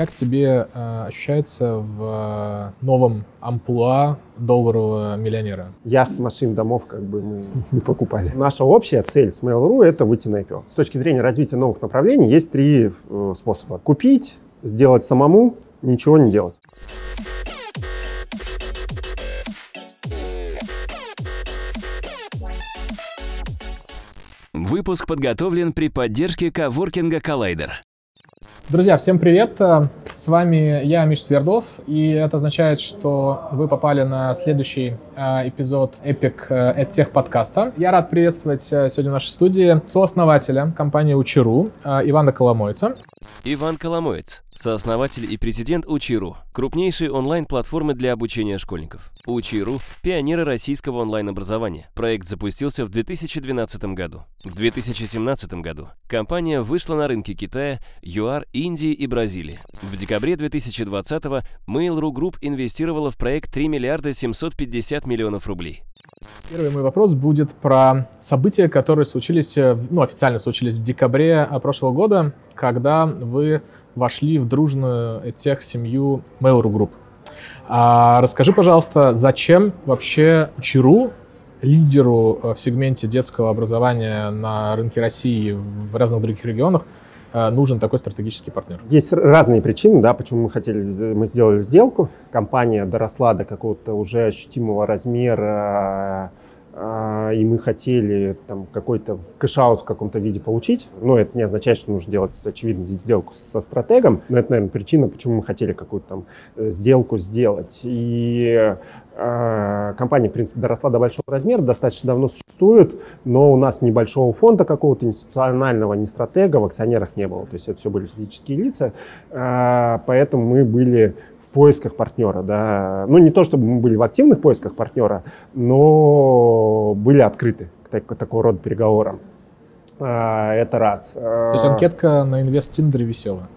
Как тебе э, ощущается в э, новом амплуа долларового миллионера? Яхт, машин, домов как бы мы не покупали. Наша общая цель с Mail.ru — это выйти на IPO. С точки зрения развития новых направлений есть три э, способа. Купить, сделать самому, ничего не делать. Выпуск подготовлен при поддержке коворкинга Collider. Друзья, всем привет! С вами я, Миш Свердов, и это означает, что вы попали на следующий э, эпизод Epic э, EdTech подкаста. Я рад приветствовать э, сегодня в нашей студии сооснователя компании Учеру э, Ивана Коломойца. Иван Коломоец, сооснователь и президент Учиру, крупнейшей онлайн-платформы для обучения школьников. Учиру – пионеры российского онлайн-образования. Проект запустился в 2012 году. В 2017 году компания вышла на рынки Китая, ЮАР, Индии и Бразилии. В декабре 2020 Mail.ru Group инвестировала в проект 3 миллиарда 750 миллионов рублей. Первый мой вопрос будет про события, которые случились, э, ну, официально случились в декабре э, прошлого года, когда вы вошли в дружную тех семью Mail.ru Group. А расскажи, пожалуйста, зачем вообще ЧИРУ, лидеру э, в сегменте детского образования на рынке России в разных других регионах, нужен такой стратегический партнер? Есть разные причины, да, почему мы хотели, мы сделали сделку. Компания доросла до какого-то уже ощутимого размера и мы хотели там какой-то cash-out в каком-то виде получить, но это не означает, что нужно делать, очевидно, сделку со стратегом, но это, наверное, причина, почему мы хотели какую-то там э, сделку сделать. И э, компания, в принципе, доросла до большого размера, достаточно давно существует, но у нас небольшого фонда какого-то институционального, ни стратега в акционерах не было, то есть это все были физические лица, э, поэтому мы были поисках партнера, да. Ну, не то, чтобы мы были в активных поисках партнера, но были открыты к, так, к такого рода переговорам. А, это раз. То есть анкетка на инвест Тиндере висела?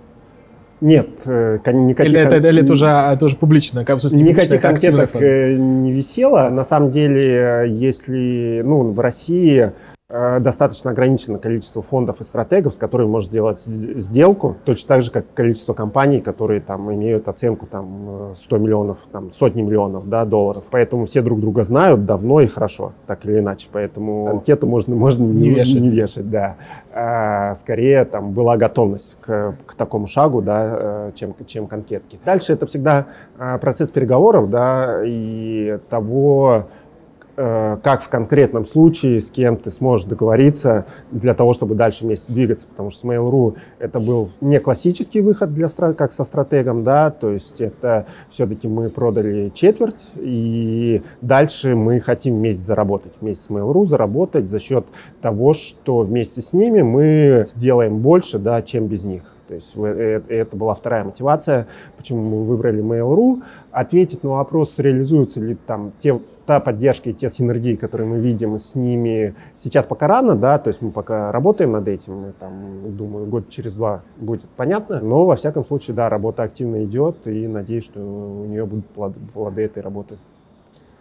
Нет, э, никаких... Или это, или это, уже, это уже публично? Как, смысле, никаких анкеток э, не висело. На самом деле, если ну, в России Э, достаточно ограничено количество фондов и стратегов, с которыми можно сделать сделку, точно так же, как количество компаний, которые там имеют оценку там 100 миллионов, там сотни миллионов да, долларов. Поэтому все друг друга знают давно и хорошо, так или иначе. Поэтому анкету можно, можно не, не вешать. Не вешать да. а, скорее там была готовность к, к такому шагу, да, э, чем, чем к анкетке. Дальше это всегда процесс переговоров да, и того, Э, как в конкретном случае с кем ты сможешь договориться для того, чтобы дальше вместе двигаться, потому что с Mail.ru это был не классический выход для как со стратегом, да, то есть это все-таки мы продали четверть, и дальше мы хотим вместе заработать, вместе с Mail.ru заработать за счет того, что вместе с ними мы сделаем больше, да, чем без них. То есть э, это была вторая мотивация, почему мы выбрали Mail.ru. Ответить на вопрос, реализуются ли там те та поддержка и те синергии, которые мы видим с ними сейчас пока рано, да, то есть мы пока работаем над этим, мы там, думаю, год через два будет понятно, но во всяком случае, да, работа активно идет и надеюсь, что у нее будут плоды, плоды этой работы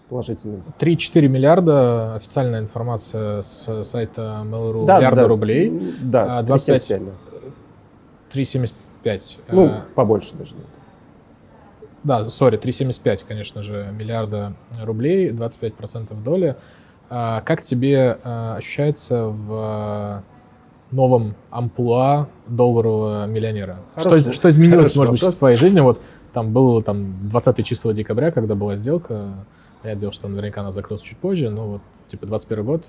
положительными. 3-4 миллиарда, официальная информация с сайта Mail.ru, да, миллиарда да, рублей. Да, 25, 3,75. Да. 3,75. Ну, а, побольше даже. Нет. Да, сори, 3,75, конечно же, миллиарда рублей, 25% доли. А как тебе а, ощущается в новом амплуа долларового миллионера? Хороший, что, что изменилось, может быть, в твоей жизни? Вот там было там 20 число декабря, когда была сделка. Я думал, что наверняка она закрылась чуть позже, но вот типа 21 год,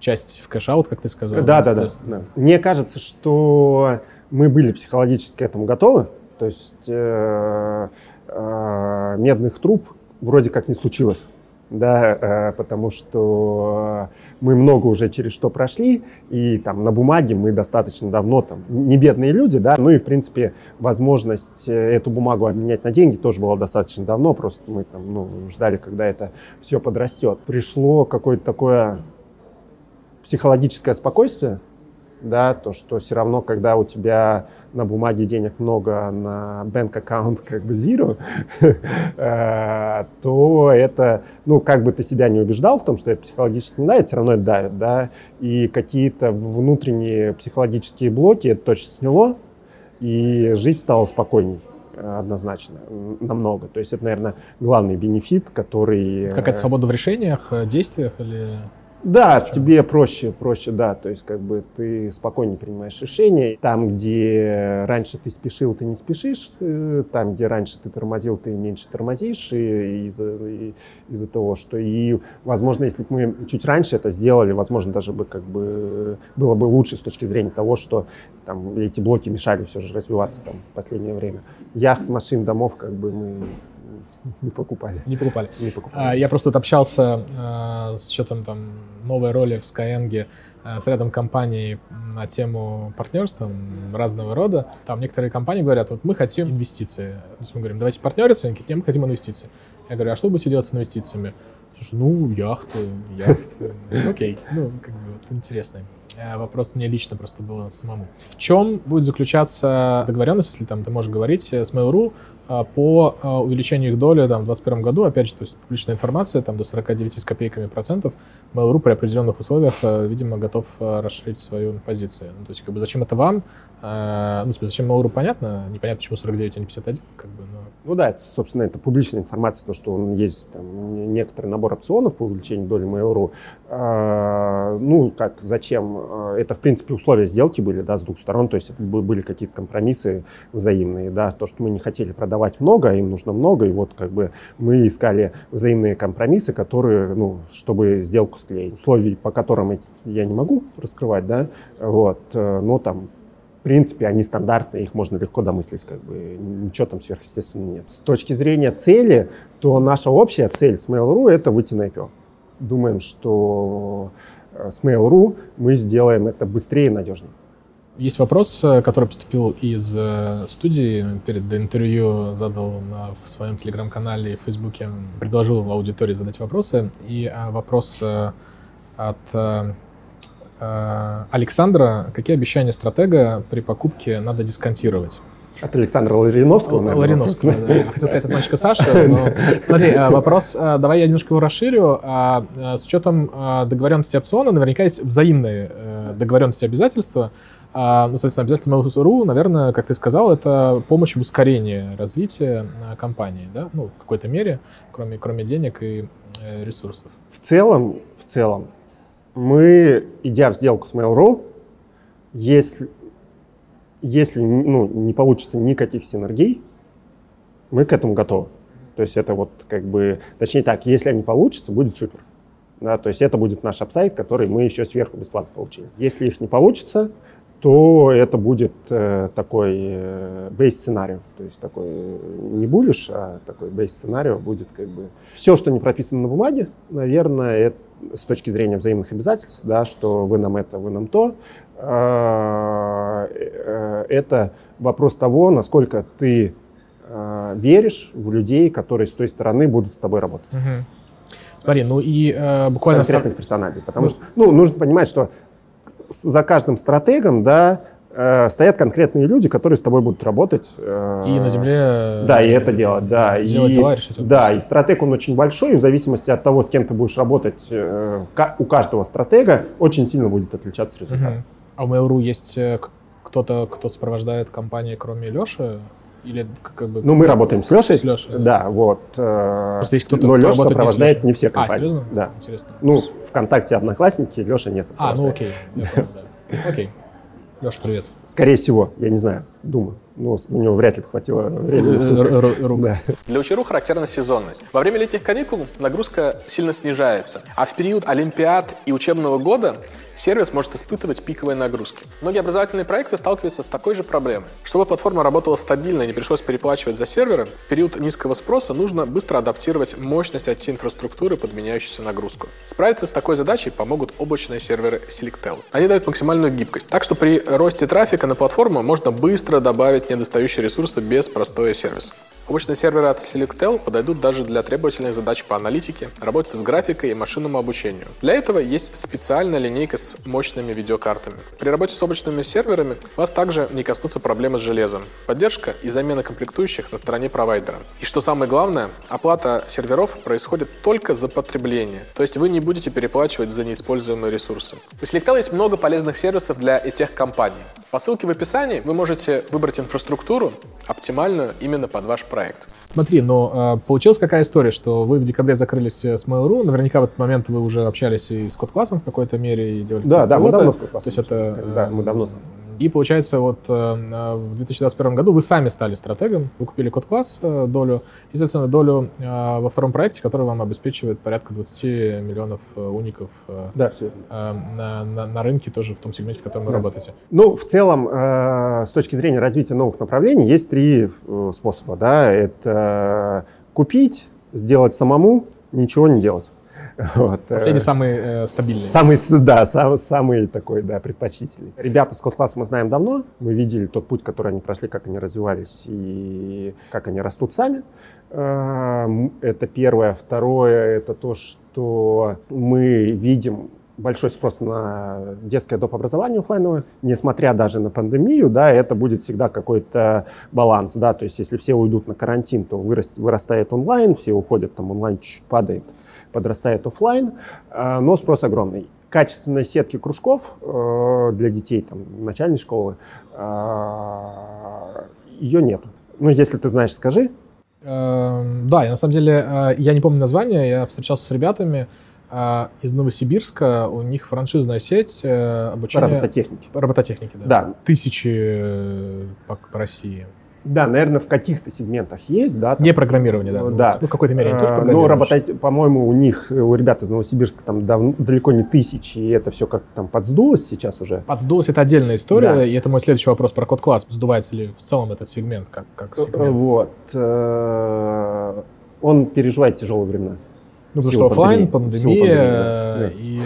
часть в cash-out, как ты сказал. Да, да, да, да. Мне кажется, что мы были психологически к этому готовы. То есть э, э, медных труб вроде как не случилось да, э, потому что мы много уже через что прошли, и там на бумаге мы достаточно давно там не бедные люди, да, ну и в принципе возможность э, эту бумагу обменять на деньги тоже была достаточно давно, просто мы там ну, ждали, когда это все подрастет. Пришло какое-то такое психологическое спокойствие, да, то, что все равно, когда у тебя на бумаге денег много, а на банк аккаунт как бы zero, э, то это, ну, как бы ты себя не убеждал в том, что это психологически не давит, все равно это давит, да, и какие-то внутренние психологические блоки это точно сняло, и жить стало спокойней однозначно, намного. То есть это, наверное, главный бенефит, который... Какая-то свобода в решениях, действиях или... Да, Почему? тебе проще, проще, да, то есть как бы ты спокойнее принимаешь решения. Там, где раньше ты спешил, ты не спешишь, э, там, где раньше ты тормозил, ты меньше тормозишь из-за, из-за того, что и, возможно, если бы мы чуть раньше это сделали, возможно, даже бы как бы было бы лучше с точки зрения того, что там эти блоки мешали все же развиваться там в последнее время. Яхт, машин, домов как бы мы не покупали. Не покупали. Не покупали. А, я просто вот общался а, с учетом там новой роли в Skyeng а, с рядом компаний на тему партнерства разного рода. Там некоторые компании говорят, вот мы хотим инвестиции. То есть мы говорим, давайте партнериться, они говорят, мы хотим инвестиции. Я говорю, а что будете делать с инвестициями? Слушай, ну, яхты, яхты. Окей, ну, как бы, вот интересно. Вопрос мне лично просто было самому. В чем будет заключаться договоренность, если там ты можешь говорить с Mail.ru по а, увеличению их доли там, в 2021 году, опять же, то есть публичная информация, там до 49 с копейками процентов, Mail.ru при определенных условиях, а, видимо, готов расширить свою позицию. Ну, то есть, как бы, зачем это вам? Ну, зачем Mail.ru понятно, непонятно, почему 49, а не 51, как бы, но... Ну да, это, собственно, это публичная информация, то, что он есть там некоторый набор опционов по увеличению доли Mail.ru. А, ну, как, зачем? Это, в принципе, условия сделки были, да, с двух сторон, то есть были какие-то компромиссы взаимные, да, то, что мы не хотели продавать давать много, а им нужно много, и вот как бы мы искали взаимные компромиссы, которые, ну, чтобы сделку склеить. Условий, по которым я не могу раскрывать, да, вот, э, но там принципе, они стандартные, их можно легко домыслить, как бы ничего там сверхъестественного нет. С точки зрения цели, то наша общая цель с Mail.ru — это выйти на IPO. Думаем, что э, с Mail.ru мы сделаем это быстрее и надежнее. Есть вопрос, э, который поступил из э, студии. Перед интервью задал в своем телеграм-канале и в фейсбуке, предложил аудитории задать вопросы. И вопрос от Александра. Какие обещания стратега при покупке надо дисконтировать? От Александра Лариновского, наверное. Лариновского, да. Хотел сказать от мальчика Саши, но смотри, вопрос, давай я немножко его расширю. С учетом договоренности опциона, наверняка есть взаимные договоренности обязательства, а, ну, соответственно, обязательно Mail.ru, наверное, как ты сказал, это помощь в ускорении развития а, компании, да, ну, в какой-то мере, кроме, кроме денег и э, ресурсов. В целом, в целом, мы, идя в сделку с Mail.ru, если, если ну, не получится никаких синергий, мы к этому готовы. То есть это вот как бы, точнее так, если они получатся, будет супер. Да, то есть это будет наш апсайт, который мы еще сверху бесплатно получили. Если их не получится, то это будет э, такой э, бейс-сценарий. То есть такой э, не булишь, а такой бейс-сценарий будет как бы... Все, что не прописано на бумаге, наверное, это, с точки зрения взаимных обязательств, да, что вы нам это, вы нам то, э, э, это вопрос того, насколько ты э, веришь в людей, которые с той стороны будут с тобой работать. Угу. Смотри, ну и э, буквально... Конкретных персоналей. Потому ну, что, ну, нужно понимать, что за каждым стратегом, да, э, стоят конкретные люди, которые с тобой будут работать. Э, и на земле... Да, и это делать, да. И, да, и стратег, он очень большой, и в зависимости от того, с кем ты будешь работать, э, у каждого стратега очень сильно будет отличаться результат. Угу. А у Mail.ru есть кто-то, кто сопровождает компанию, кроме Леши? Или как бы... Ну, мы работаем с Лешей. С Лешей, да. да вот. Просто есть кто-то, Но Леша сопровождает не, не все а, компании. А, серьезно? Да. Интересно. Ну, ВКонтакте Одноклассники Леша не сопровождает. А, ну окей. Я понял, да. Окей. Леша, привет. Скорее всего, я не знаю, думаю. Ну, у него вряд ли бы хватило времени. Да. Для Учеру характерна сезонность. Во время летних каникул нагрузка сильно снижается, а в период Олимпиад и учебного года сервис может испытывать пиковые нагрузки. Многие образовательные проекты сталкиваются с такой же проблемой. Чтобы платформа работала стабильно и не пришлось переплачивать за серверы, в период низкого спроса нужно быстро адаптировать мощность IT-инфраструктуры под меняющуюся нагрузку. Справиться с такой задачей помогут облачные серверы Selectel. Они дают максимальную гибкость, так что при росте трафика на платформу можно быстро добавить недостающие ресурсы без простоя сервиса. Облачные серверы от Selectel подойдут даже для требовательных задач по аналитике, работе с графикой и машинному обучению. Для этого есть специальная линейка с мощными видеокартами. При работе с облачными серверами вас также не коснутся проблемы с железом, поддержка и замена комплектующих на стороне провайдера. И что самое главное, оплата серверов происходит только за потребление, то есть вы не будете переплачивать за неиспользуемые ресурсы. У Selectel есть много полезных сервисов для этих компаний. По ссылке в описании вы можете выбрать инфраструктуру, оптимальную именно под ваш проект. Смотри, но э, получилась какая история, что вы в декабре закрылись э, с Mail.ru, наверняка в этот момент вы уже общались и с код-классом в какой-то мере и делали Да, да, мы давно с код-классом. То есть это... Да, мы давно и получается, вот э, в 2021 году вы сами стали стратегом, вы купили код-класс э, долю, и, соответственно, долю э, во втором проекте, который вам обеспечивает порядка 20 миллионов уников да, все. На, на, на рынке тоже в том сегменте, в котором да. вы работаете. Ну, в целом, с точки зрения развития новых направлений, есть три способа. Да? Это купить, сделать самому, ничего не делать. Вот. Последний самый э, стабильный. Самый, да, самый, самый такой, да, предпочтительный. Ребята с код-класс мы знаем давно. Мы видели тот путь, который они прошли, как они развивались и как они растут сами. Эм, это первое. Второе, это то, что мы видим большой спрос на детское доп. образование офлайновое, несмотря даже на пандемию, да, это будет всегда какой-то баланс, да, то есть если все уйдут на карантин, то выраст, вырастает онлайн, все уходят, там онлайн чуть-чуть падает, подрастает офлайн, э, но спрос огромный. Качественной сетки кружков э, для детей там, начальной школы э, ее нет. Ну, если ты знаешь, скажи. Эм, да, я на самом деле, я не помню название, я встречался с ребятами, из Новосибирска, у них франшизная сеть обучения... Робототехники. Робототехники, да. да. Тысячи по, по России. Да, наверное, в каких-то сегментах есть, да. Там, не программирование, да. Да. Ну, в какой-то мере они тоже Ну, работать, по-моему, у них, у ребят из Новосибирска там дав, далеко не тысячи, и это все как там подсдулось сейчас уже. Подсдулось, это отдельная история, да. и это мой следующий вопрос про код-класс. Сдувается ли в целом этот сегмент как, как сегмент? Вот. Э, он переживает тяжелые времена. Ну, потому что офлайн, пандемия, да. и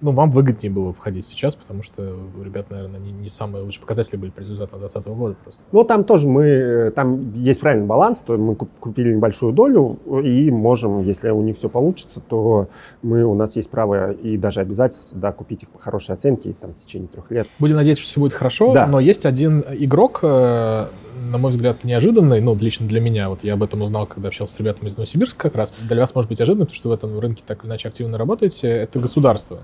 ну, вам выгоднее было входить сейчас, потому что у ребят, наверное, не, не самые лучшие показатели были по результатам 2020 года просто. Ну, там тоже мы, там есть правильный баланс, то мы купили небольшую долю и можем, если у них все получится, то мы, у нас есть право и даже обязательство, да, купить их по хорошей оценке там, в течение трех лет. Будем надеяться, что все будет хорошо, да. но есть один игрок, э, на мой взгляд, неожиданный, ну, лично для меня, вот я об этом узнал, когда общался с ребятами из Новосибирска как раз. Для вас может быть неожиданно, потому что в этом рынке так или иначе активно работаете, это государство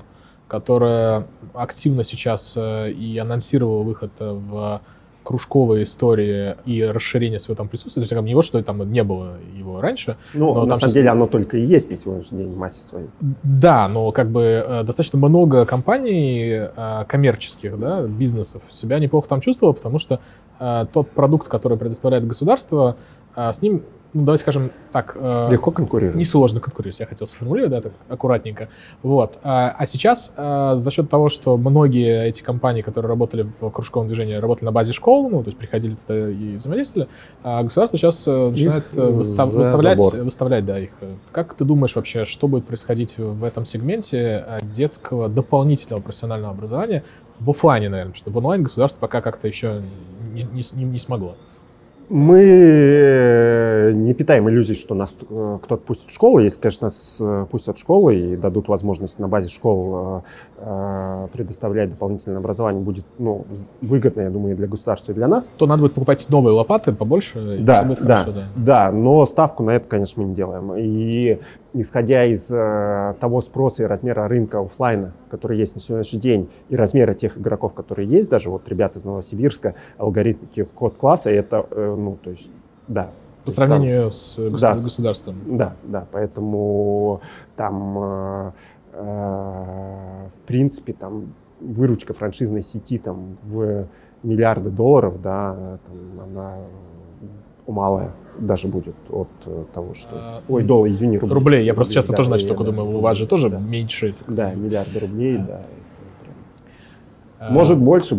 которая активно сейчас э, и анонсировала выход в кружковые истории и расширение своего там присутствия. То есть не вот, что там не было его раньше. Ну, но на самом сейчас... деле оно только и есть на сегодняшний день в массе своей. Да, но как бы э, достаточно много компаний э, коммерческих, да, бизнесов себя неплохо там чувствовало, потому что тот продукт, который предоставляет государство, с ним ну, давайте скажем так... Э, Легко конкурировать. Несложно конкурировать, я хотел сформулировать, да, так аккуратненько. Вот. А, а сейчас э, за счет того, что многие эти компании, которые работали в кружковом движении, работали на базе школ, ну, то есть приходили туда и взаимодействовали, а государство сейчас э, начинает выстав, выставлять, выставлять, да, их. Как ты думаешь вообще, что будет происходить в этом сегменте детского дополнительного профессионального образования в офлайне, наверное, что в онлайн государство пока как-то еще не, не, не смогло? Мы э, не питаем иллюзий, что нас э, кто-то пустит в школу. Если, конечно, нас э, пустят в школу и дадут возможность на базе школ предоставлять дополнительное образование, будет ну, выгодно, я думаю, и для государства, и для нас. То надо будет покупать новые лопаты побольше, да, будет да, хорошо, да. Да, но ставку на это, конечно, мы не делаем. И исходя из того спроса и размера рынка офлайна, который есть на сегодняшний день, и размера тех игроков, которые есть, даже вот ребята из Новосибирска, алгоритмики код-класса, это ну, то есть, да. По сравнению там, с да, государством. Да, да, поэтому там, э, э, в принципе, там выручка франшизной сети там в миллиарды долларов, да, там, она малая даже будет от того, что... А, Ой, доллар, извини, рублей. Рублей, я просто часто да, тоже, значит, только да, думаю, у вас же тоже да. меньше. Да, миллиарды рублей, да. А. Может больше.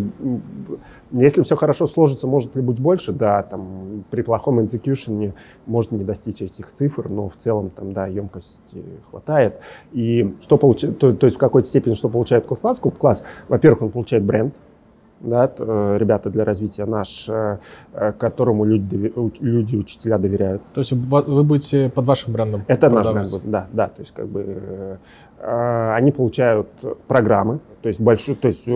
Если все хорошо сложится, может ли быть больше? Да, там при плохом экзекьюшене можно не достичь этих цифр, но в целом там, да, емкости хватает. И что получает, то, то есть в какой-то степени что получает Куб-класс? Куб-класс, во-первых, он получает бренд, да, э, ребята для развития наш, э, которому люди, люди, учителя доверяют. То есть вы будете под вашим брендом Это наш бренд да, да, то есть как бы они получают программы, то есть большой, то есть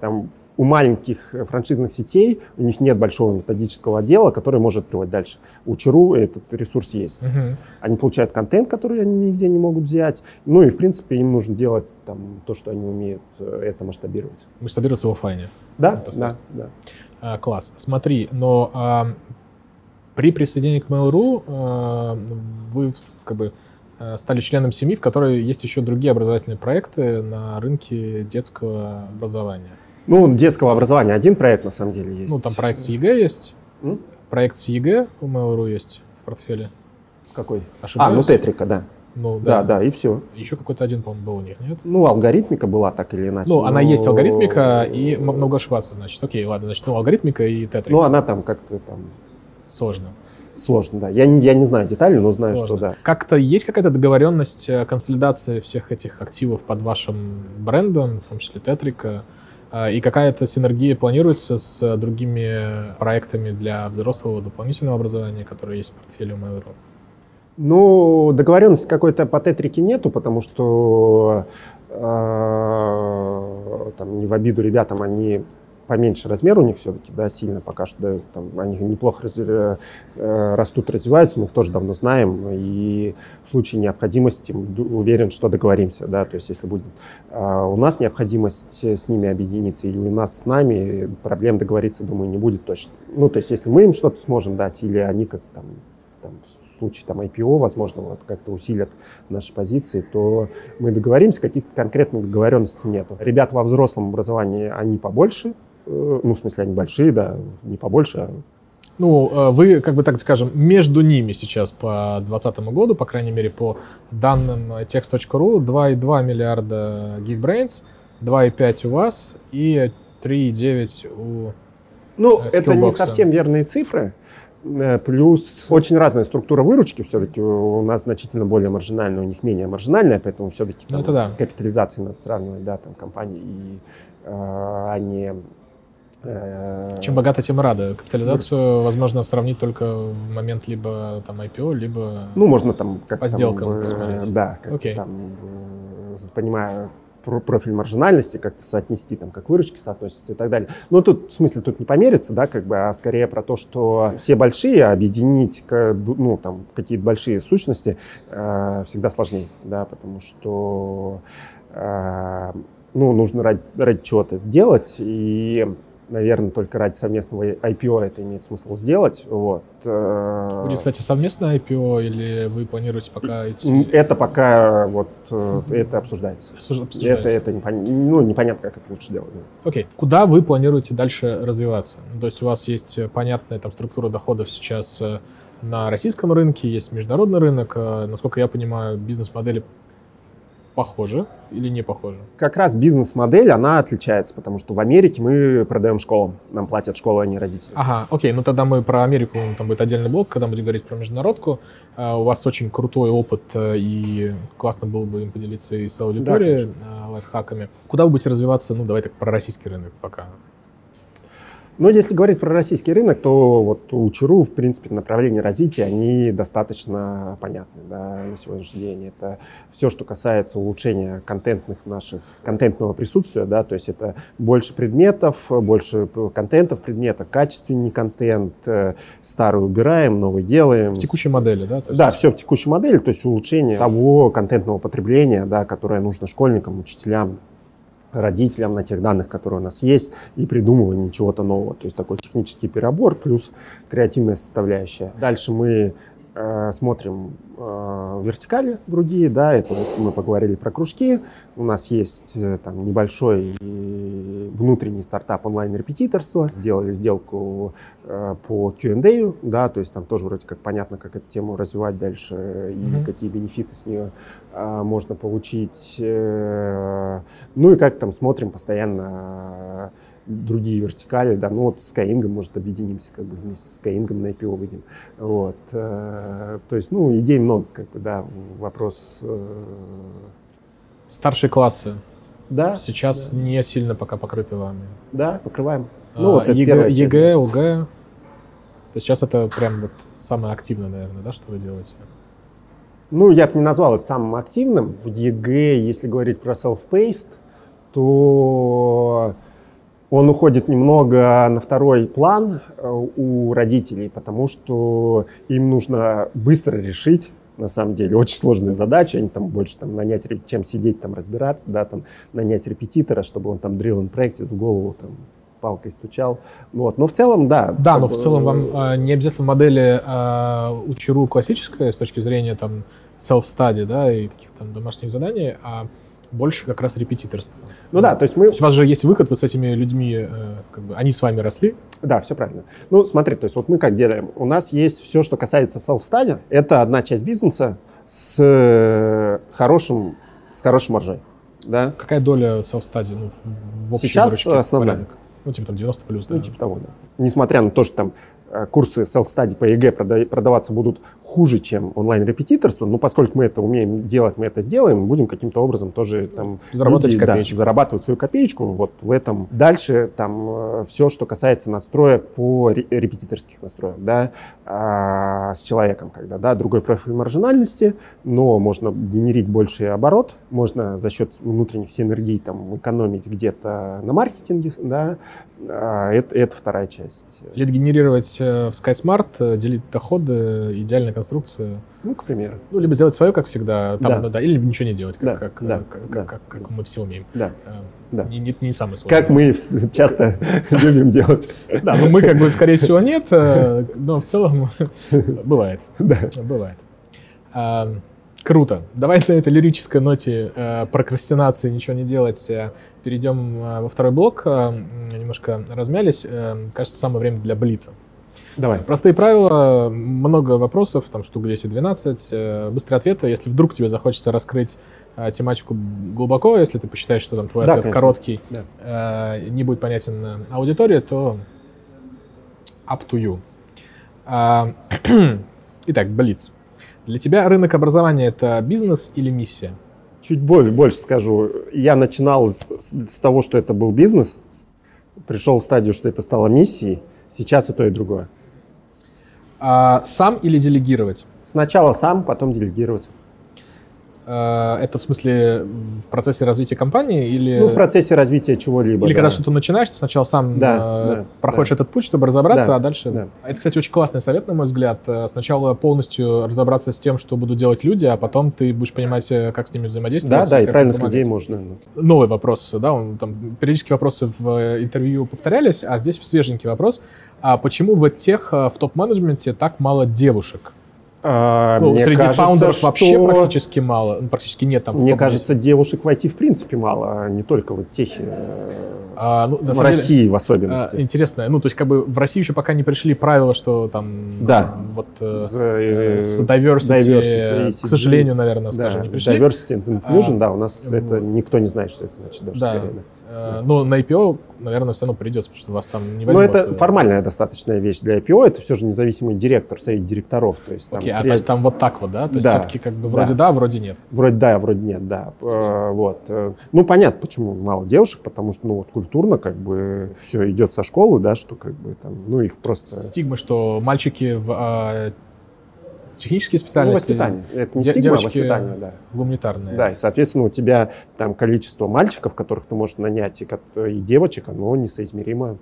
там у маленьких франшизных сетей у них нет большого методического отдела, который может открывать дальше. У ЧРУ этот ресурс есть. Угу. Они получают контент, который они нигде не могут взять. Ну и, в принципе, им нужно делать там, то, что они умеют, э, это масштабировать. Масштабироваться в офлайне. Да, да, да. А, класс. Смотри, но а, при присоединении к Mail.ru а, вы как бы э, стали членом семьи, в которой есть еще другие образовательные проекты на рынке детского образования. Ну, детского образования один проект на самом деле есть. Ну, там проект с ЕГЭ есть. М? Проект с ЕГЭ у Mail.ru есть в портфеле. Какой? Ошибаюсь? А, ну Тетрика, да. Ну, да. да, да, и все. Еще какой-то один, по-моему, был у них, нет? Ну, алгоритмика была так или иначе. Ну, но... она есть Алгоритмика и много ошибаться, значит. Окей, ладно, значит, ну, алгоритмика и тетрика. Ну, она там как-то там... Сложно. Сложно, да. Я, я не знаю детали, но знаю, Сложно. что да. Как-то есть какая-то договоренность э, консолидации всех этих активов под вашим брендом, в том числе Тетрика? А, и какая-то синергия планируется с другими проектами для взрослого дополнительного образования, которые есть в портфеле Mail.ru? Ну, договоренности какой-то по тетрике нету, потому что э, там, не в обиду ребятам, они поменьше размер у них все-таки, да, сильно пока что, да, там, они неплохо раз, э, растут, развиваются, мы их тоже давно знаем, и в случае необходимости уверен, что договоримся, да, то есть если будет э, у нас необходимость с ними объединиться или у нас с нами, проблем договориться, думаю, не будет точно. Ну, то есть если мы им что-то сможем дать, или они как там, там в случае там IPO, возможно, вот как-то усилят наши позиции, то мы договоримся, каких-то конкретных договоренностей нет. Ребят во взрослом образовании, они побольше, Э, ну, в смысле, они большие, да, не побольше, а ну, э, вы, как бы так скажем, между ними сейчас по 2020 году, по крайней мере, по данным text.ru, 2,2 миллиарда Geekbrains, 2,5 у вас и 3,9 у Ну, Skillbox. это не совсем верные цифры. Э, плюс очень разная структура выручки все-таки. У нас значительно более маржинальная, у них менее маржинальная, поэтому все-таки ну, да. капитализации надо сравнивать, да, там компании, и, э, они Э, Чем богато, тем рада. Капитализацию возможно сравнить только в момент либо там IPO, либо ну можно там как по сделкам там, посмотреть. Да, как Окей. там понимая профиль маржинальности, как-то соотнести, там, как выручки соотносятся и так далее. Но тут, в смысле, тут не помериться, да, как бы, а скорее про то, что все большие, объединить, ну, там, какие-то большие сущности э, всегда сложнее, да, потому что, э, ну, нужно ради, ради чего-то делать, и наверное, только ради совместного IPO это имеет смысл сделать. Вот. Э, Будет, кстати, совместное IPO или вы планируете пока идти? Это пока вот mm-hmm. это обсуждается. обсуждается. Это, это непон... ну, непонятно, как это лучше делать. Окей. Okay. Куда вы планируете дальше развиваться? То есть у вас есть понятная там структура доходов сейчас э, на российском рынке, есть международный рынок. Насколько я понимаю, бизнес-модели похоже или не похоже? Как раз бизнес-модель, она отличается, потому что в Америке мы продаем школам. Нам платят школы, а не родители. Ага, окей. Ну тогда мы про Америку, там будет отдельный блок, когда будем говорить про международку. Uh, у вас очень крутой опыт, uh, и классно было бы им поделиться и с аудиторией да, uh, лайфхаками. Куда вы будете развиваться? Ну, давай так про российский рынок пока. Но если говорить про российский рынок, то вот у ЧРУ, в принципе, направления развития, они достаточно понятны да, на сегодняшний день. Это все, что касается улучшения контентных наших, контентного присутствия, да, то есть это больше предметов, больше контентов предмета, качественный контент, э, старый убираем, новый делаем. В текущей модели, да? Есть... Да, все в текущей модели, то есть улучшение того контентного потребления, да, которое нужно школьникам, учителям, родителям на тех данных, которые у нас есть, и придумывание чего-то нового. То есть такой технический перебор плюс креативная составляющая. Дальше мы э, смотрим вертикали другие, да, это мы поговорили про кружки. У нас есть э, там небольшой внутренний стартап онлайн-репетиторства. Сделали сделку э, по Q&A, да, то есть там тоже вроде как понятно, как эту тему развивать дальше mm-hmm. и какие бенефиты с нее э, можно получить. Э, ну и как там смотрим постоянно другие вертикали, да, ну вот с Skyeng, может, объединимся, как бы вместе с Skyeng на IPO выйдем, вот, э, то есть, ну, идей много, как бы, да, вопрос... Э... Старшие классы Да. Сейчас не сильно пока покрыты вами. Да, покрываем. А, Ну, вот это ЕГЭ, первая. ЕГЭ, ОГЭ. То есть сейчас это прям вот самое активное, наверное, да, что вы делаете? Ну, я бы не назвал это самым активным. В ЕГЭ, если говорить про self-paced, то он уходит немного на второй план э, у родителей, потому что им нужно быстро решить на самом деле очень сложная задача, они там больше там нанять, чем сидеть там разбираться, да, там нанять репетитора, чтобы он там drill and practice в голову там палкой стучал, вот. Но в целом, да. Да, но в целом вам а, не обязательно модели а, учеру классическая с точки зрения там self-study, да, и каких-то там домашних заданий, а больше как раз репетиторство. Ну да, то есть мы, То есть у вас же есть выход, вы с этими людьми, э, как бы, они с вами росли, Да, все правильно. Ну, смотри, то есть вот мы как делаем? У нас есть все, что касается self-study. Это одна часть бизнеса с э, хорошим, с хорошей маржой. Да? Какая доля self-study ну, в общей Сейчас выручке? основная. Порядок? Ну, типа там 90 плюс, да? Ну, типа того, да. Несмотря на то, что там курсы self-study по ЕГЭ прода- продаваться будут хуже, чем онлайн-репетиторство, но поскольку мы это умеем делать, мы это сделаем, будем каким-то образом тоже там... Заработать люди, да, копеечку. зарабатывать свою копеечку вот в этом. Дальше там все, что касается настроек по ре- репетиторских настроек, да, а, с человеком, когда, да, другой профиль маржинальности, но можно генерить больший оборот, можно за счет внутренних синергий там экономить где-то на маркетинге, да, А, это, это вторая часть. Лид генерировать э, в SkySmart, э, делить доходы, идеальная конструкция. Ну, к примеру. Ну, либо сделать свое, как всегда, там, Да. ну, да, или ничего не делать, как, Да, как, да, э, как, да, как- как мы все умеем. Да, Э, да. Не, не, не самый сложный. Как мы часто любим делать. Да, ну мы как бы, скорее всего, нет, э, но в целом бывает. Да. Бывает. А, Круто. Давай на этой лирической ноте э, прокрастинации, ничего не делать, э, перейдем э, во второй блок. Э, немножко размялись. Э, кажется, самое время для Блица. Давай. Простые правила, много вопросов, там штук 10-12, э, быстрые ответы. Если вдруг тебе захочется раскрыть э, тематику глубоко, если ты посчитаешь, что там твой Да, ответ конечно. короткий, Да. э, не будет понятен аудитории, то up to you. А, Итак, Блиц. Для тебя рынок образования — это бизнес или миссия? Чуть больше, больше скажу. Я начинал с, с- с того, что это был бизнес, пришел в стадию, что это стало миссией. Сейчас и то, и другое. А, сам или делегировать? Сначала сам, потом делегировать. А, это в смысле в процессе развития компании или... Ну, в процессе развития чего-либо. Или да. когда что-то начинаешь, ты сначала сам Да, э, да, проходишь да. этот путь, чтобы разобраться, Да, а дальше... да. Это, кстати, очень классный совет, на мой взгляд. Э, Сначала полностью разобраться с тем, что будут делать люди, а потом ты будешь понимать, э, как с ними взаимодействовать. Да, да, и правильных помогать. людей можно. ну. Новый вопрос, да, он, там, периодически вопросы в э, интервью повторялись, а здесь свеженький вопрос. А почему в тех в топ-менеджменте так мало девушек? А, Ну, мне среди кажется, фаундеров вообще что- практически мало, ну, практически нет там. Мне топ-10. кажется, девушек в IT в принципе мало, а не только вот техи. А, ну, в деле, России в а, особенности. интересно, ну, то есть, как бы в России еще пока не пришли правила, что там, Да. вот э, э, с diversity, diversity, к сожалению, наверное, Да, скажем, не пришли. diversity and inclusion, А, да, у нас это никто не знает, что это значит даже Да. скорее. да. Э, Но на IPO, наверное, все равно придется, потому что вас там не Но возьмут. это э, формальная достаточная вещь для IPO, это все же независимый директор, совет директоров. То есть, там, Окей, а то есть там вот так вот, да? То есть Да. все-таки как бы Да. вроде да, вроде нет. Вроде да, вроде нет, да. Э, Вот. Ну, понятно, почему мало девушек, потому что, ну, вот культурно как бы все идет со школы, да, что как бы там, ну, их просто... Стигма, что мальчики в технические Ну, специальности, воспитание. Это не де- стигма, девочки воспитание, да. гуманитарные. Да, и, соответственно, у тебя там количество мальчиков, которых ты можешь нанять, и, и девочек, оно несоизмеримо.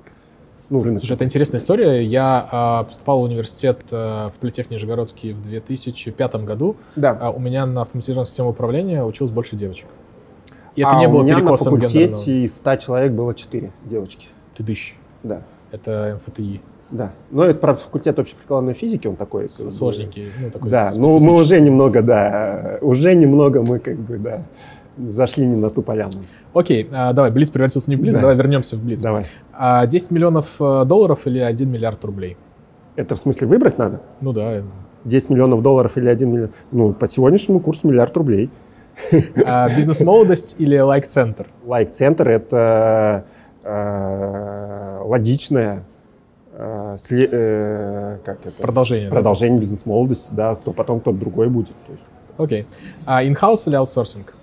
Ну, рынок. Слушай, это интересная история. Я а, поступал в университет а, в Политех Нижегородский в 2005 году. Да. А у меня на автоматизированной системе управления училось больше девочек. И это а не у было меня на факультете из 100 человек было 4 девочки. Ты дыщ. Да. Это МФТИ. Да. Но это, правда, факультет общеприкладной физики, он такой. как бы, Сложненький. Ну, такой Да, ну мы уже немного, да, уже немного мы как бы, да, зашли не на ту поляну. Окей, а, давай, Блиц превратился не в Блиц, Да. давай вернемся в Блиц. Давай. А 10 миллионов э, долларов или 1 миллиард рублей? Это в смысле выбрать надо? Ну да. 10 миллионов долларов или 1 миллион? Ну, по сегодняшнему курсу миллиард рублей. А бизнес-молодость или лайк-центр? Лайк-центр – это э, логичное э, сле- э, как это? Продолжение. да? продолжение бизнес-молодости, да, кто потом кто-то другой будет. То Окей. А in-house или аутсорсинг?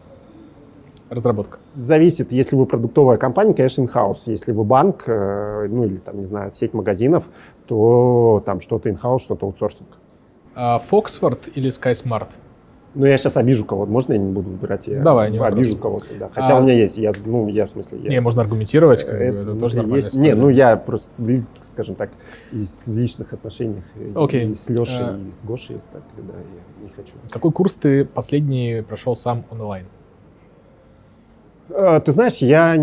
Разработка. Зависит, если вы продуктовая компания, конечно, in-house. Если вы банк, э, ну или там, не знаю, сеть магазинов, то там что-то in-house, что-то аутсорсинг. А Foxford или SkySmart? Ну, я сейчас обижу кого-то. Можно я не буду выбирать? Я Давай, не обижу кого-то, да. Хотя А- у меня есть. Я, ну, я в смысле... Я, Не, можно аргументировать, как бы, это это тоже есть. история. Не, ну я просто, скажем так, из- личных отношениях и- Окей. и с Лешей, А. и с Гошей, так, да, я не хочу. Какой курс ты последний прошел сам онлайн? Э, Ты знаешь, я,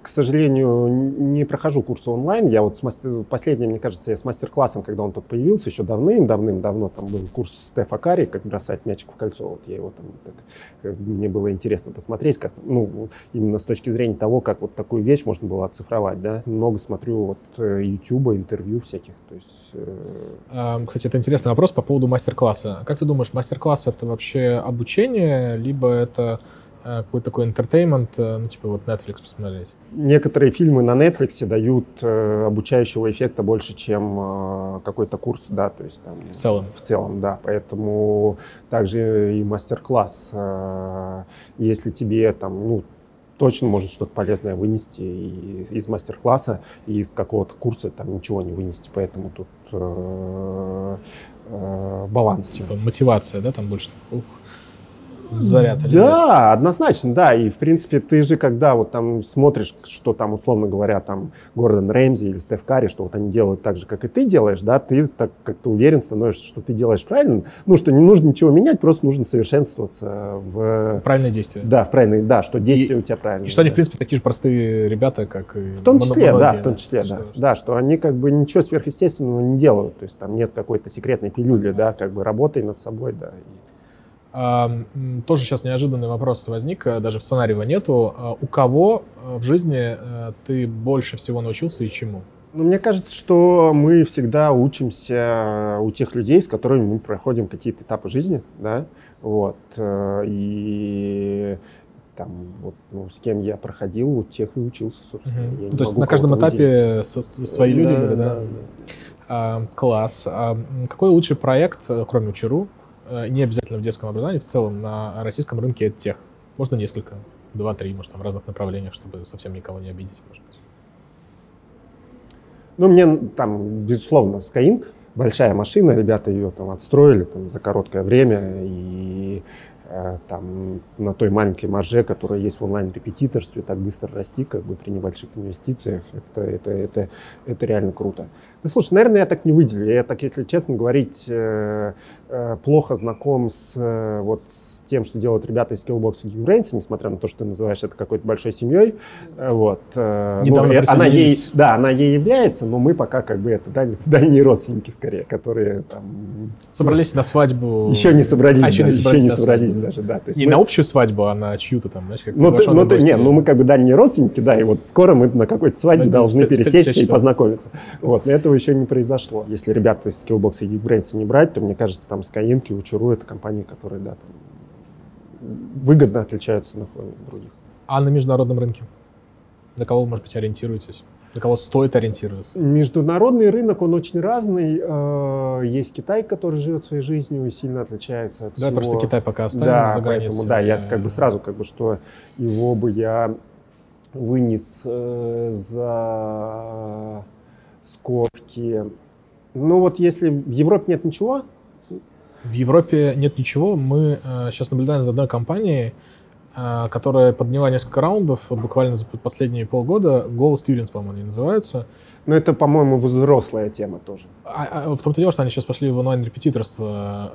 к сожалению, не прохожу курсы онлайн. Я вот с мастер... последний, мне кажется, я с мастер-классом, когда он тут появился, еще давным-давным-давно, там был курс Стефа Карри, как бросать мячик в кольцо. Вот я его там так, э, мне было интересно посмотреть, как, ну, именно с точки зрения того, как вот такую вещь можно было оцифровать, да. Много смотрю вот э, YouTube, интервью всяких, то есть... Кстати, это интересный вопрос по поводу мастер-класса. Как ты думаешь, мастер-класс это вообще обучение, либо это какой-то такой entertainment, э, ну, типа вот Netflix посмотреть? Некоторые фильмы на Netflix дают э, обучающего эффекта больше, чем э, какой-то курс, да, то есть там... В целом. В целом, да. Поэтому также и мастер-класс. э, Если тебе там, ну, точно может что-то полезное вынести и из мастер-класса, и из какого-то курса там ничего не вынести. Поэтому тут э, э, баланс. Типа мотивация, да, там больше? Ух, заряд. или нет? Да, однозначно, да. И, в принципе, ты же, когда вот там смотришь, что там, условно говоря, там Гордон Рэмзи или Стеф Карри, что вот они делают так же, как и ты делаешь, да, ты так как-то уверен становишься, что ты делаешь правильно. Ну, что не нужно ничего менять, просто нужно совершенствоваться в... Правильное действие. Да, в правильные, да, что действия у тебя правильные. И что они, да. в принципе, такие же простые ребята, как и В том числе, да, в том числе, да. Что- Да, что они как бы ничего сверхъестественного не делают. То есть там нет какой-то секретной пилюли, да, как бы работай над собой, да. и- тоже сейчас неожиданный вопрос возник, э, даже в сценарии его нету. А У кого э, в жизни э, ты больше всего научился и чему? Ну, мне кажется, что мы всегда учимся у тех людей, с которыми мы проходим какие-то этапы жизни, да, вот, и там, вот, ну, с кем я проходил, у тех и учился, собственно. Не То есть на каждом этапе со- со- свои люди были, да? да. А, класс. А, какой лучший проект, кроме Учеру, не обязательно в детском образовании, в целом на российском рынке это тех? Можно несколько, два-три, может, там в разных направлениях, чтобы совсем никого не обидеть, может быть. Ну, мне там, безусловно, Skyeng, большая машина, ребята ее там отстроили там, за короткое время, и э, там на той маленькой марже, которая есть в онлайн-репетиторстве, так быстро расти, как бы при небольших инвестициях, это, это, это, это реально круто. Да слушай, наверное, я так не выделю. Я так, если честно говорить, э, э, плохо знаком с, э, вот, с тем, что делают ребята из Skillbox и Geekbrains, несмотря на то, что ты называешь это какой-то большой семьей. Э, Вот. э, ну, Недавно э, она ей, да, она ей является, но мы пока как бы это даль- дальние родственники скорее, которые там Собрались на свадьбу. еще не собрались, А, еще да, не еще собрались не на собрались свадьбу. даже, да. То есть Не мы- на общую свадьбу, а на чью-то там, знаешь, как ну, ты, ну, ты- не, ну мы как бы дальние родственники, да, и вот скоро мы на какой-то свадьбе Ну, должны пересечься и познакомиться. Вот, но этого еще не произошло. Если ребята из Skillbox и Geekbrains не брать, то мне кажется, там Skyeng и Учуру это компании, которые, да, там, выгодно отличаются на фоне других. А на международном рынке? На кого вы, может быть, ориентируетесь? На кого стоит ориентироваться? Международный рынок, он очень разный. Э, Есть Китай, который живет своей жизнью и сильно отличается от Да, всего. просто Китай пока оставим Да, за границей. поэтому, да, я как бы сразу, как бы, что его бы я вынес э, за скобки. Ну вот если в Европе нет ничего, В Европе нет ничего. Мы сейчас наблюдаем за одной компанией, э, которая подняла несколько раундов вот буквально за последние полгода. Go Students, по-моему, они называются. но это, по-моему, взрослая тема тоже. А- а в том-то дело, что они сейчас пошли в онлайн-репетиторство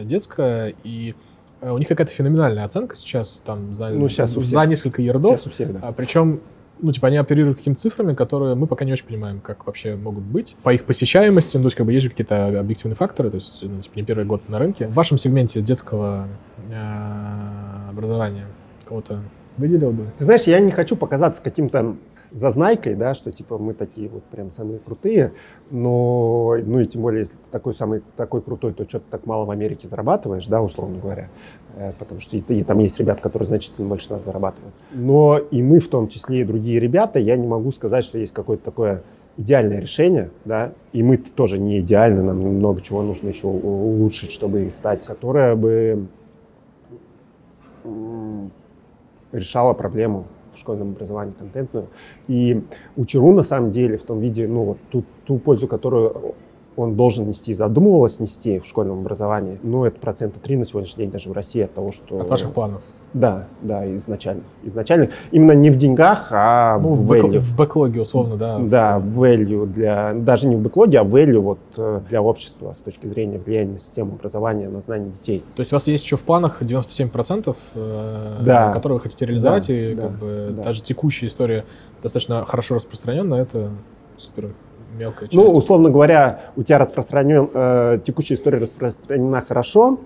э, детское, и э, у них какая-то феноменальная оценка сейчас, там, за, Ну, у за всех. несколько ярдов. Сейчас у всех, да. А, причем, ну, типа, они оперируют какими-то цифрами, которые мы пока не очень понимаем, как вообще могут быть. По их посещаемости, ну, то есть, как бы, есть же какие-то объективные факторы, то есть, ну, типа, не первый год на рынке. В вашем сегменте детского э, образования кого-то выделил бы? Ты знаешь, я не хочу показаться каким-то зазнайкой, да, что типа мы такие вот прям самые крутые, но, ну и тем более, если ты такой самый, такой крутой, то что ты так мало в Америке зарабатываешь, да, условно говоря, Э, потому что и, и там есть ребята, которые значительно больше нас зарабатывают. Но и мы, в том числе и другие ребята, я не могу сказать, что есть какое-то такое идеальное решение, да, и мы тоже не идеальны, нам много чего нужно еще улучшить, чтобы стать, которое бы решала проблему в школьном образовании контентную. И учеру на самом деле в том виде, ну вот ту, ту пользу, которую он должен нести, задумывалась нести в школьном образовании, ну, это процента 3 на сегодняшний день даже в России от того, что... От ваших планов? Да, да, изначально. Изначально именно не в деньгах, а ну, в value. В бэклоге, условно, да. Да, в value для... Даже не в бэклоге, а в value вот э, для общества с точки зрения влияния на систему образования, на знания детей. То есть у вас есть еще в планах 97%, э, да. которые вы хотите реализовать, да, и да, как бы да. даже текущая история достаточно хорошо распространена, это супер мелкая часть. Ну, условно говоря, у тебя распространен, э, текущая история распространена хорошо,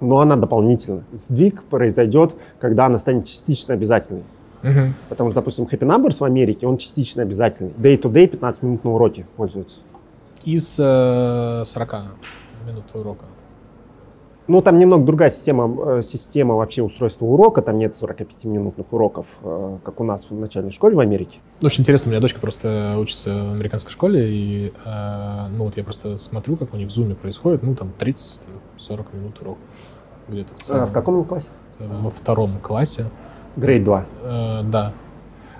но она дополнительна. Сдвиг произойдет, когда она станет частично обязательной. Угу. Потому что, допустим, Happy Numbers в Америке, он частично обязательный. Day-to-day 15 минут на уроке пользуется. Из э, 40 минут урока. Ну, там немного другая система, э, система вообще устройства урока. Там нет 45-минутных уроков, э, как у нас в начальной школе в Америке. Очень интересно, у меня дочка просто учится в американской школе, и э, ну вот я просто смотрю, как у них в зуме происходит, ну там 30-40 минут урок где-то в целом. А в каком классе? Во втором классе. Грейд 2? Э, да.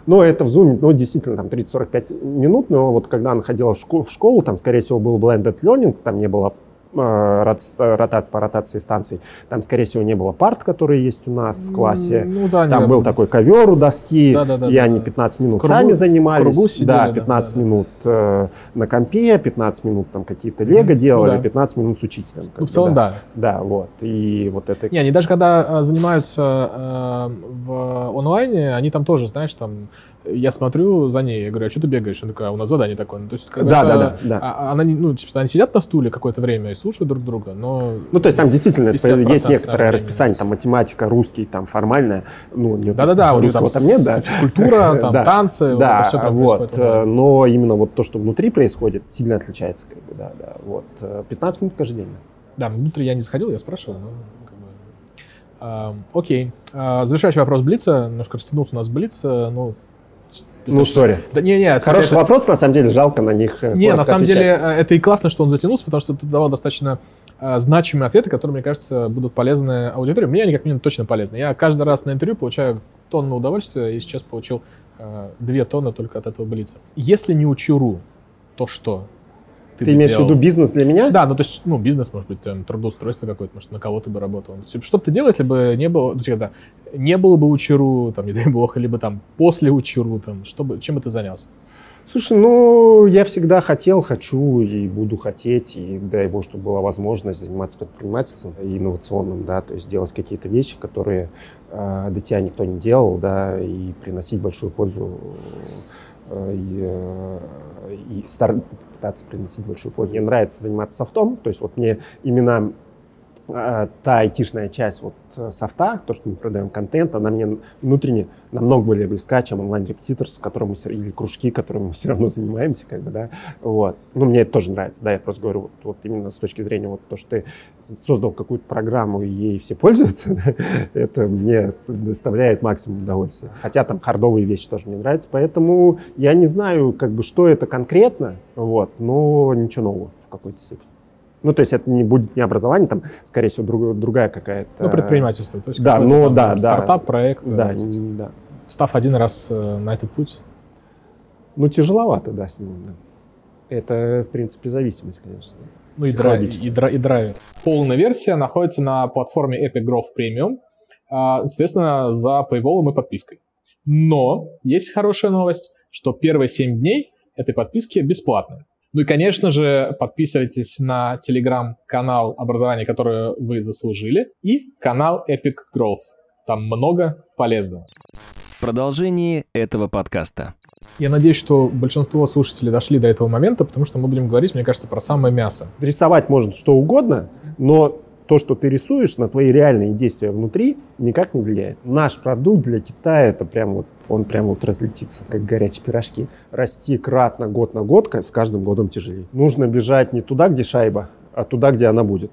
Но это в Zoom, ну, действительно, там 30-45 минут, но вот когда она ходила в школу, в школу, там, скорее всего, был blended learning, там не было ротат, по ротации станций. Там, скорее всего, не было парт, которые есть у нас в классе. Ну, да, Там был такой ковер у доски, да, да, да, и да, они 15 минут кругу, сами занимались. сидели, да, 15 да, минут э, на компе, 15 минут там какие-то лего делали, ну, да. 15 минут с учителем. Ну, в целом, да. да. Да, вот. И вот это... Не, они даже когда э, занимаются э, в онлайне, они там тоже, знаешь, там я смотрю за ней, я говорю, а что ты бегаешь? Она такая, «А у нас задание такое. Ну, то есть, да, да, да, да. А, она, ну, типа, они сидят на стуле какое-то время и слушают друг друга, но... Ну, то есть там действительно есть некоторое расписание, там математика, русский, там формальная, ну, нет, Да-да-да, у них там, там нет, да. физкультура, там да. танцы, да, вот, все вот, э, но именно вот то, что внутри происходит, сильно отличается, как бы, да, да, вот, 15 э, минут каждый день. Да, внутри я не заходил, я спрашивал, но Uh, окей. Uh, завершающий вопрос Блица. Немножко растянулся у нас Блиц. Ну, ну, сори. Да, не, не, Хороший это... вопрос, на самом деле, жалко на них э, Не, на самом отвечать. деле, э, это и классно, что он затянулся, потому что ты давал достаточно э, значимые ответы, которые, мне кажется, будут полезны аудитории. Мне они, как минимум, точно полезны. Я каждый раз на интервью получаю тонну удовольствия, и сейчас получил э, две тонны только от этого блица. Если не учу РУ, то что? Ты, ты имеешь делал... в виду бизнес для меня? Да, ну то есть, ну, бизнес, может быть, там, трудоустройство какое-то, может, на кого ты бы работал. Что бы ты делал, если бы не было, то есть, да, не было бы учеру, там, не дай бог, либо там после учеру, там, что бы, чем бы ты занялся? Слушай, ну, я всегда хотел, хочу и буду хотеть, и дай бог, чтобы была возможность заниматься предпринимательством и инновационным, да, то есть делать какие-то вещи, которые э, до тебя никто не делал, да, и приносить большую пользу э, и, э, и стар пытаться приносить большую пользу. Мне нравится заниматься софтом, то есть вот мне именно та айтишная часть вот Э, софта, то, что мы продаем контент, она мне внутренне намного более близка, чем онлайн-репетитор, с которым мы, или кружки, которыми мы все равно занимаемся, как бы, да, вот. Ну, мне это тоже нравится, да, я просто говорю, вот, вот именно с точки зрения вот то, что ты создал какую-то программу, и ей все пользуются, да, это мне доставляет максимум удовольствия. Хотя там хардовые вещи тоже мне нравятся, поэтому я не знаю, как бы, что это конкретно, вот, но ничего нового в какой-то степени. Ну, то есть это не будет не образование, там, скорее всего, друг, другая какая-то... Ну, предпринимательство. То есть да, ну, там, да, да. Стартап, проект. Да, да. Став один раз э, на этот путь? Ну, тяжеловато, да, с ним. Да. Это, в принципе, зависимость, конечно. Ну, и, драйв, и, драйв, и драйвер. Полная версия находится на платформе Epic Growth Premium, а, соответственно, за paywall и подпиской. Но есть хорошая новость, что первые 7 дней этой подписки бесплатные. Ну и, конечно же, подписывайтесь на телеграм-канал образования, которое вы заслужили, и канал Epic Growth. Там много полезного. В продолжении этого подкаста. Я надеюсь, что большинство слушателей дошли до этого момента, потому что мы будем говорить, мне кажется, про самое мясо. Рисовать можно что угодно, но то, что ты рисуешь, на твои реальные действия внутри никак не влияет. Наш продукт для Китая, это прям вот, он прям вот разлетится, как горячие пирожки. Расти кратно год на год, с каждым годом тяжелее. Нужно бежать не туда, где шайба, а туда, где она будет.